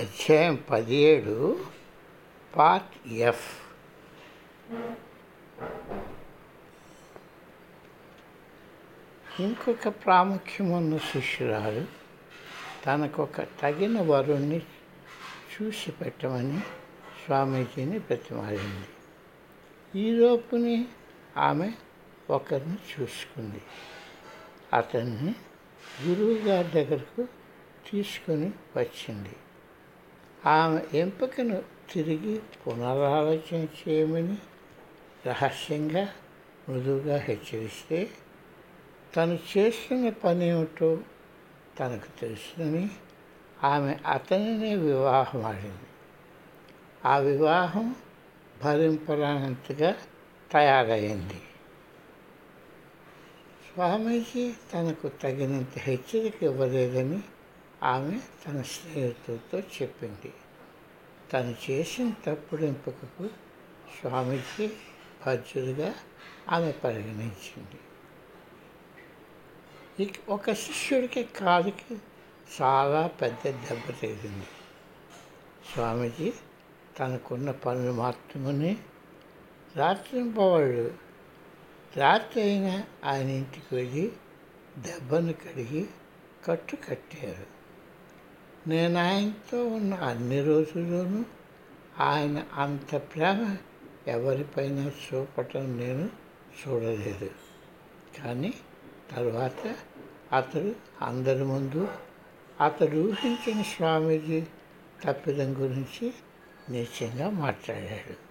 అధ్యాయం పదిహేడు part F. ఇంకొక ప్రాముఖ్యమున్న శిష్యురాలు తనకొక తగిన వరుణ్ణి చూసి పెట్టమని స్వామీజీని బ్రతిమాలింది. ఈలోపుని ఆమె ఒకరిని చూసుకుంది. అతన్ని గురువుగారి దగ్గరకు తీసుకొని వచ్చింది. ఆమె ఎంపికను తిరిగి పునరాలోచన చేయమని రహస్యంగా మృదువుగా హెచ్చరిస్తే తను చేస్తున్న పని ఏమిటో తనకు తెలుసునని ఆమె అతనినే వివాహం ఆడింది. ఆ వివాహం భరింపరానంతగా తయారైంది. స్వామీజీ తనకు తగినంత హెచ్చరిక ఇవ్వలేదని ఆమె తన స్నేహితులతో చెప్పింది. తను చేసిన తప్పుడు ఎంపికకు స్వామీజీ ఆమె పరిగణించింది. ఇక ఒక శిష్యుడికి కాలుకి చాలా పెద్ద దెబ్బ తగిలింది. స్వామీజీ తనకున్న పనులు మాత్రమే రాత్రింపవాళ్ళు రాత్రి అయినా ఆయన ఇంటికి వెళ్ళి దెబ్బను కడిగి కట్టు కట్టారు. నేను ఆయనతో ఉన్న అన్ని రోజుల్లోనూ ఆయన అంత ప్రేమ ఎవరిపైన చూపటం నేను చూడలేదు. కానీ తర్వాత అతడు అందరి ముందు అతడు ఊహించిన స్వామీజీ తప్పిదం గురించి నీచంగా మాట్లాడాడు.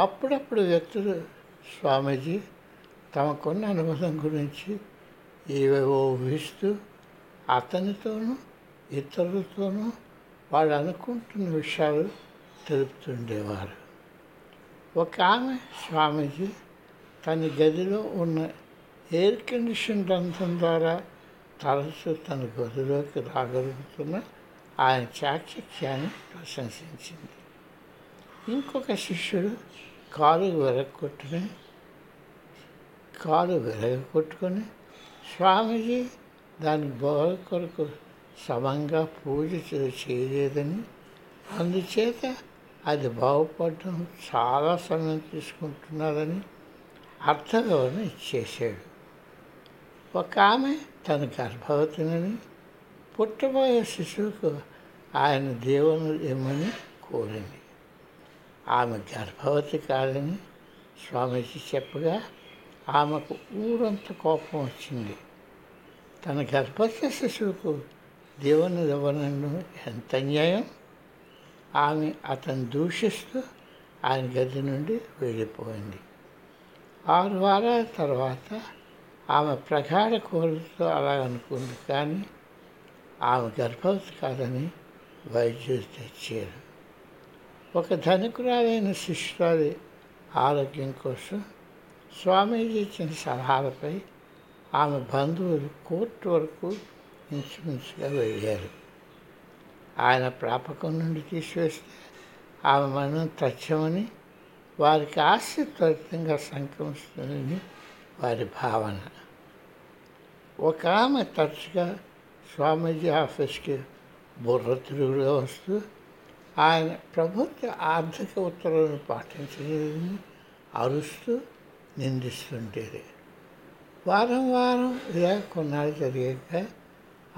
అప్పుడప్పుడు వ్యక్తులు స్వామీజీ తమకున్న అనుభవం గురించి ఏవేవో ఊహిస్తూ అతనితోనూ ఇతరులతోనూ వాళ్ళు అనుకుంటున్న విషయాలు తెలుపుతుండేవారు. ఒక ఆమె స్వామీజీ తన గదిలో ఉన్న ఎయిర్ కండిషన్ రంధ్రం ద్వారా తరచు తన గదిలోకి రాగలుగుతున్న ఆయన చాకచక్యాన్ని ప్రశంసించింది. ఇంకొక శిష్యుడు కాలు విరగొట్టుకుని కాలు విరగొట్టుకొని స్వామీజీ దాని బోధ కొరకు సమంగా పూజ చేయలేదని. అందుచేత అది బాగుపడడం చాలా సమయం తీసుకుంటున్నారని అర్థగౌరణ ఇచ్చేసాడు ఒక ఆమె తన గర్భవతినని పుట్టబోయే శిశువుకు ఆయన దేవుని ఇమ్మని కోరింది. ఆమె గర్భవతి కాదని స్వామీజీ చెప్పగా ఆమెకు ఊరంత కోపం వచ్చింది. తన గర్భస్థ శిశువుకు దేవుని ఇవ్వనడం ఎంత అన్యాయం? ఆమె అతను దూషిస్తూ ఆయన గది నుండి వెళ్ళిపోయింది. ఆరు వారాల తర్వాత ఆమె ప్రగాఢ కోరికతో అలా అనుకుంది కానీ ఆమె గర్భవతి కాదని వైద్యులు తెచ్చారు. ఒక ధనికురాలైన శిష్యురాలి ఆరోగ్యం కోసం స్వామీజీ ఇచ్చిన సలహాలపై ఆమె బంధువులు కోర్టు వరకు ఇంచుమించుగా వెళ్ళారు. ఆయన ప్రాపకం నుండి తీసివేస్తే ఆమె మనం తచ్చమని వారికి ఆస్తి త్వరితంగా సంక్రమిస్తుందని వారి భావన. ఒక ఆమె తరచుగా స్వామీజీ ఆఫీస్కి బుర్ర తిరుగులో వస్తూ ఆయన ప్రభుత్వ ఆర్థిక ఉత్తర్వులను పాటించలేదని అరుస్తూ నిందిస్తుండేది. వారం వారం ఇలా కొన్నాళ్ళు జరిగాక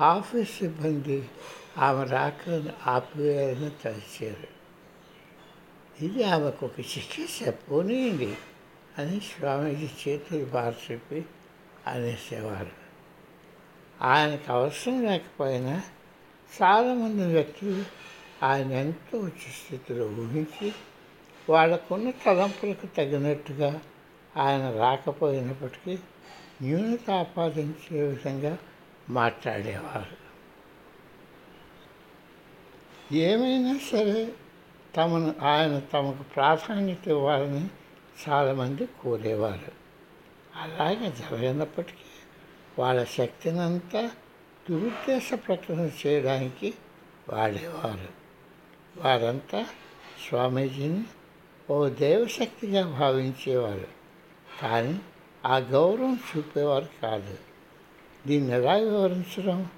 ఆఫీస్ సిబ్బంది ఆమె రాకలను ఆపివేయాలని తలిచారు. ఇది ఆమెకు ఒక చికిత్స పోనీయండి అని స్వామీజీ చేతులు బాగా చెప్పి అనేసేవారు. ఆయనకు అవసరం లేకపోయినా చాలామంది వ్యక్తులు ఆయన ఎంతో ఉచ్చ స్థితిలో ఊహించి వాళ్ళకున్న తలంపులకు తగినట్టుగా ఆయన రాకపోయినప్పటికీ న్యూనత ఆపాదించే విధంగా మాట్లాడేవారు. ఏమైనా సరే తమను ఆయన తమకు ప్రాధాన్యత ఇవ్వాలని చాలామంది కోరేవారు. అలాగే జరగనప్పటికీ వాళ్ళ శక్తినంతా దురుద్దేశ ప్రకటన చేయడానికి వాడేవారు. వారంతా స్వామీజీని ఓ దేవశక్తిగా భావించేవారు. కానీ ఆ గౌరవం చూపేవారు కాదు. దీన్ని ఎలా వివరించడం?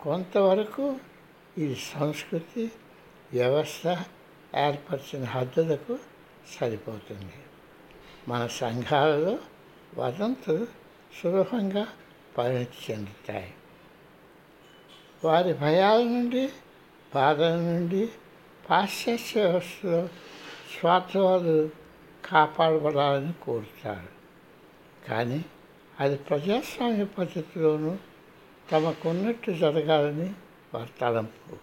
కొంతవరకు ఇది సంస్కృతి వ్యవస్థ ఏర్పరిచిన హద్దులకు సరిపోతుంది. మన సంఘాలలో వదంతులు సులభంగా పరిణతి చెందుతాయి. వారి భయాల నుండి బాధల నుండి పాశ్చాత్య వ్యవస్థలో స్వార్థవాదులు కాపాడబడాలని కోరుతారు. కానీ అది ప్రజాస్వామ్య పద్ధతిలోనూ తమకున్నట్టు జరగాలని వారి తలంపు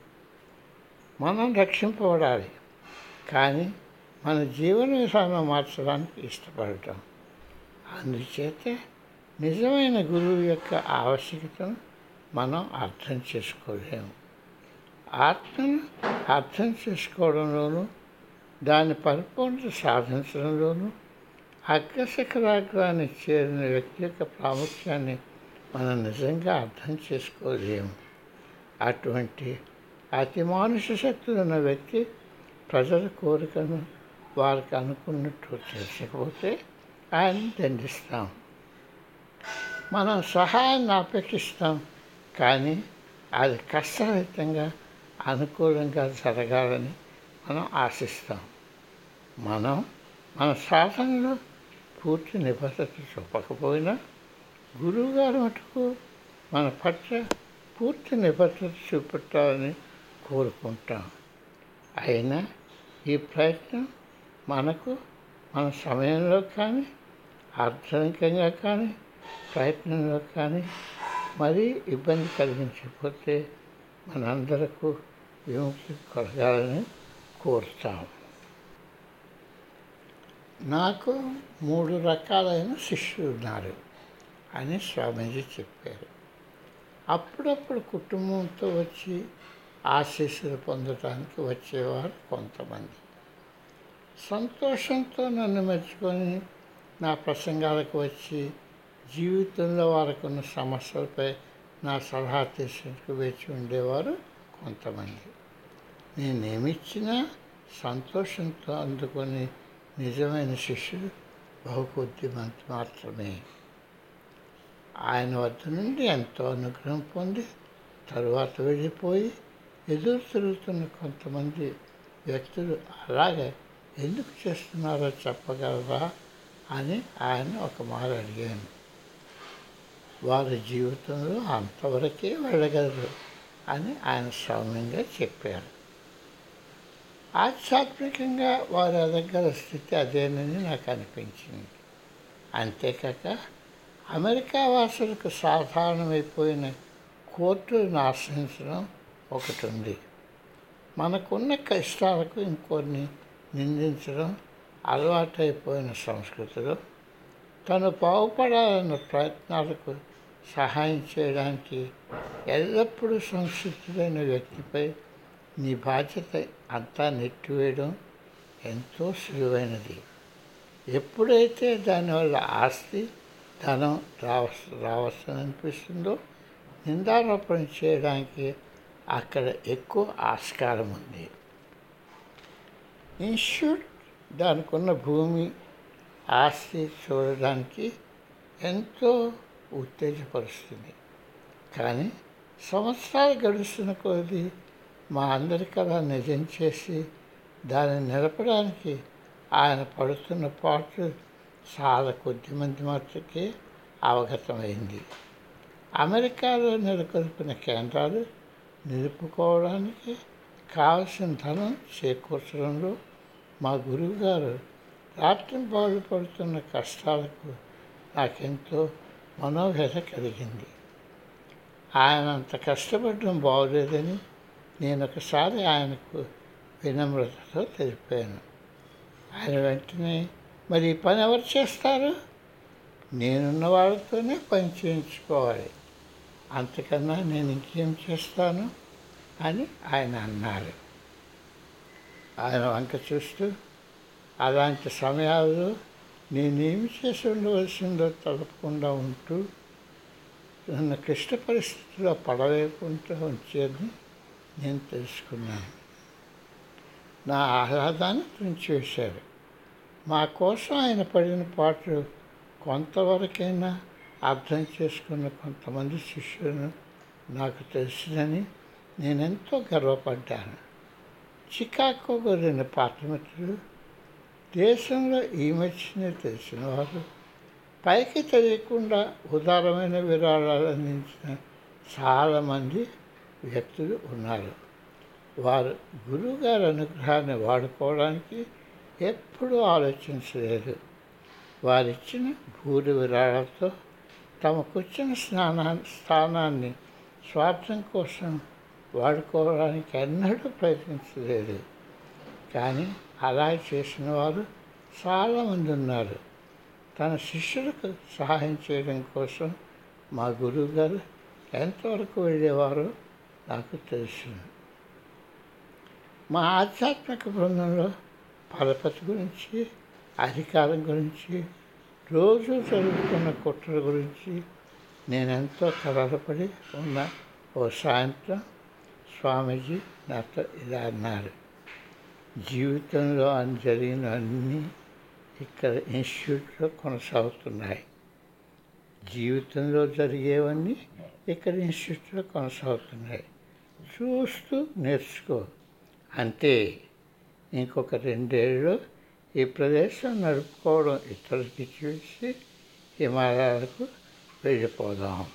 మనం రక్షింపబడాలి కానీ మన జీవన విధానం మార్చడానికి ఇష్టపడటం. అందుచేత నిజమైన గురువు యొక్క ఆవశ్యకతను మనం అర్థం చేసుకోలేము. ఆత్మను అర్థం చేసుకోవడంలోనూ దాని పరిపూర్ణత సాధించడంలోనూ అగ్రశిఖరాగ్రాన్ని చేరిన వ్యక్తి యొక్క ప్రాముఖ్యాన్ని మనం నిజంగా అర్థం చేసుకోలేము. అటువంటి అతి మానుష శక్తులు ఉన్న వ్యక్తి ప్రజల కోరికను వారికి అనుకున్నట్టు తెలుసకపోతే ఆయన దండిస్తాం. మనం సహాయాన్ని అపేక్షిస్తాం కానీ అది కష్టరహితంగా అనుకూలంగా జరగాలని మనం ఆశిస్తాం. మనం మన సాధనలో పూర్తి నిబద్ధత చూపకపోయినా గురువుగారు మటుకు మన పట్ల పూర్తి నిబద్ధత చూపెట్టాలని కోరుకుంటాం. అయినా ఈ ప్రయత్నం మనకు మన సమయంలో కానీ ఆర్థికంగా కానీ ప్రయత్నంలో కానీ మరీ ఇబ్బంది కలిగించకపోతే మనందరకు విముక్తి కలగాలని కోరుతాం. నాకు మూడు రకాలైన శిష్యులు ఉన్నారు అని స్వామీజీ చెప్పారు. అప్పుడప్పుడు కుటుంబంతో వచ్చి ఆశీస్సులు పొందటానికి వచ్చేవారు కొంతమంది. సంతోషంతో నన్ను మెచ్చుకొని నా ప్రసంగాలకు వచ్చి జీవితంలో వారికి ఉన్న సమస్యలపై నా సలహా తీసుకు వేచి ఉండేవారు కొంతమంది. నేనేమిచ్చినా సంతోషంతో అందుకొని నిజమైన శిష్యుడు బహు మంది మాత్రమే. ఆయన వద్ద నుండి ఎంతో అనుగ్రహం పొంది తరువాత వెళ్ళిపోయి ఎదురు తిరుగుతున్న కొంతమంది వ్యక్తులు అలాగే ఎందుకు చేస్తున్నారో చెప్పగలరా అని ఆయన ఒక మాట అడిగాను. వారి జీవితంలో అంతవరకే వెళ్ళగలరు అని ఆయన సౌమ్యంగా చెప్పారు. ఆధ్యాత్మికంగా వారి దగ్గర స్థితి అదేనని నాకు అనిపించింది. అంతేకాక అమెరికా వాసులకు సాధారణమైపోయిన కోర్టు ఆశ్రయించడం ఒకటి ఉంది. మనకున్న కష్టాలకు ఇంకొన్ని నిందించడం అలవాటైపోయిన సంస్కృతిలో తను బాగుపడాలన్న ప్రయత్నాలకు సహాయం చేయడానికి ఎల్లప్పుడూ సంసిద్ధులైన వ్యక్తిపై నీ బాధ్యత అంతా నెట్టివేయడం ఎంతో సులువైనది. ఎప్పుడైతే దానివల్ల ఆస్తి ధనం రావస్ అనిపిస్తుందో నిందారోపణ చేయడానికి అక్కడ ఎక్కువ ఆస్కారం ఉంది. ఇన్స్టిట్యూట్ దానికున్న భూమి ఆస్తి చూడడానికి ఎంతో ఉత్తేజపరుస్తుంది. కానీ సంవత్సరాలు గడుస్తున్న కొద్దీ మా అందరికీ అలా నిజం చేసి దాన్ని నిలపడానికి ఆయన పడుతున్న పాటు చాలా కొద్ది మంది మాత్రకే అవగతమైంది. అమెరికాలో నెలకొల్పిన కేంద్రాలు నిలుపుకోవడానికి కావలసిన ధనం చేకూర్చడంలో మా గురువుగారు రాత్రి బాధపడుతున్న కష్టాలకు నాకెంతో మనోవ్యధ కలిగింది. ఆయన అంత కష్టపడడం బాగోలేదని నేను ఒకసారి ఆయనకు వినమ్రతతో తెలిపాను. ఆయన వెంటనే మరి ఈ పని ఎవరు చేస్తారు? నేనున్న వాళ్ళతోనే పని చేయించుకోవాలి. అంతకన్నా నేను ఇంకేం చేస్తాను? అని ఆయన అన్నారు. ఆయన వంక చూస్తూ అలాంటి సమయాల్లో నేనేమి చేసి ఉండవలసిందో తలపకుండా ఉంటూ నన్ను క్లిష్ట పరిస్థితుల్లో పడలేకుండా ఉంచేది నేను తెలుసుకున్నాను. నా ఆహ్లాదాన్ని తుంచివేశారు మా కోసం ఆయన పడిన పాటలు కొంతవరకైనా అర్థం చేసుకున్న కొంతమంది శిష్యులను నాకు తెలిసిందని నేనెంతో గర్వపడ్డాను. చికాగో గురిన పాఠమిత్రులు దేశంలో ఈ మధ్యనే తెలిసిన వారు పైకి తెలియకుండా ఉదారమైన విరాళాలు అందించిన చాలామంది వ్యక్తులు ఉన్నారు. వారు గురువుగారి అనుగ్రహాన్ని వాడుకోవడానికి ఎప్పుడూ ఆలోచించలేదు. వారిచ్చిన భూరి విరాళాలతో తమకొచ్చిన స్నానా స్థానాన్ని స్వార్థం కోసం వాడుకోవడానికి ఎన్నడూ ప్రయత్నించలేదు. కానీ అలా చేసిన వారు చాలామంది ఉన్నారు. తన శిష్యులకు సహాయం చేయడం కోసం మా గురువు గారు ఎంతవరకు వెళ్ళేవారో? నాకు తెలుసు. మా ఆధ్యాత్మిక బృందంలో పరపతి గురించి అధికారం గురించి రోజు జరుగుతున్న కుట్ర గురించి నేనెంతో కలవరపడి ఉన్న. ఓ సాయంత్రం స్వామీజీ నాతో ఇలా అన్నారు. జీవితంలో అని జరిగిన అన్నీ ఇక్కడ ఇన్స్టిట్యూట్లో కొనసాగుతున్నాయి. జీవితంలో జరిగేవన్నీ ఇక్కడ ఇన్స్టిట్యూట్లో కొనసాగుతున్నాయి. చూస్తూ నేర్చుకో. అంతే ఇంకొక రెండేళ్ళు ఈ ప్రదేశం నడుపుకోవడం ఇతరులకి చూసి హిమాలయాలకు వెళ్ళిపోదాం.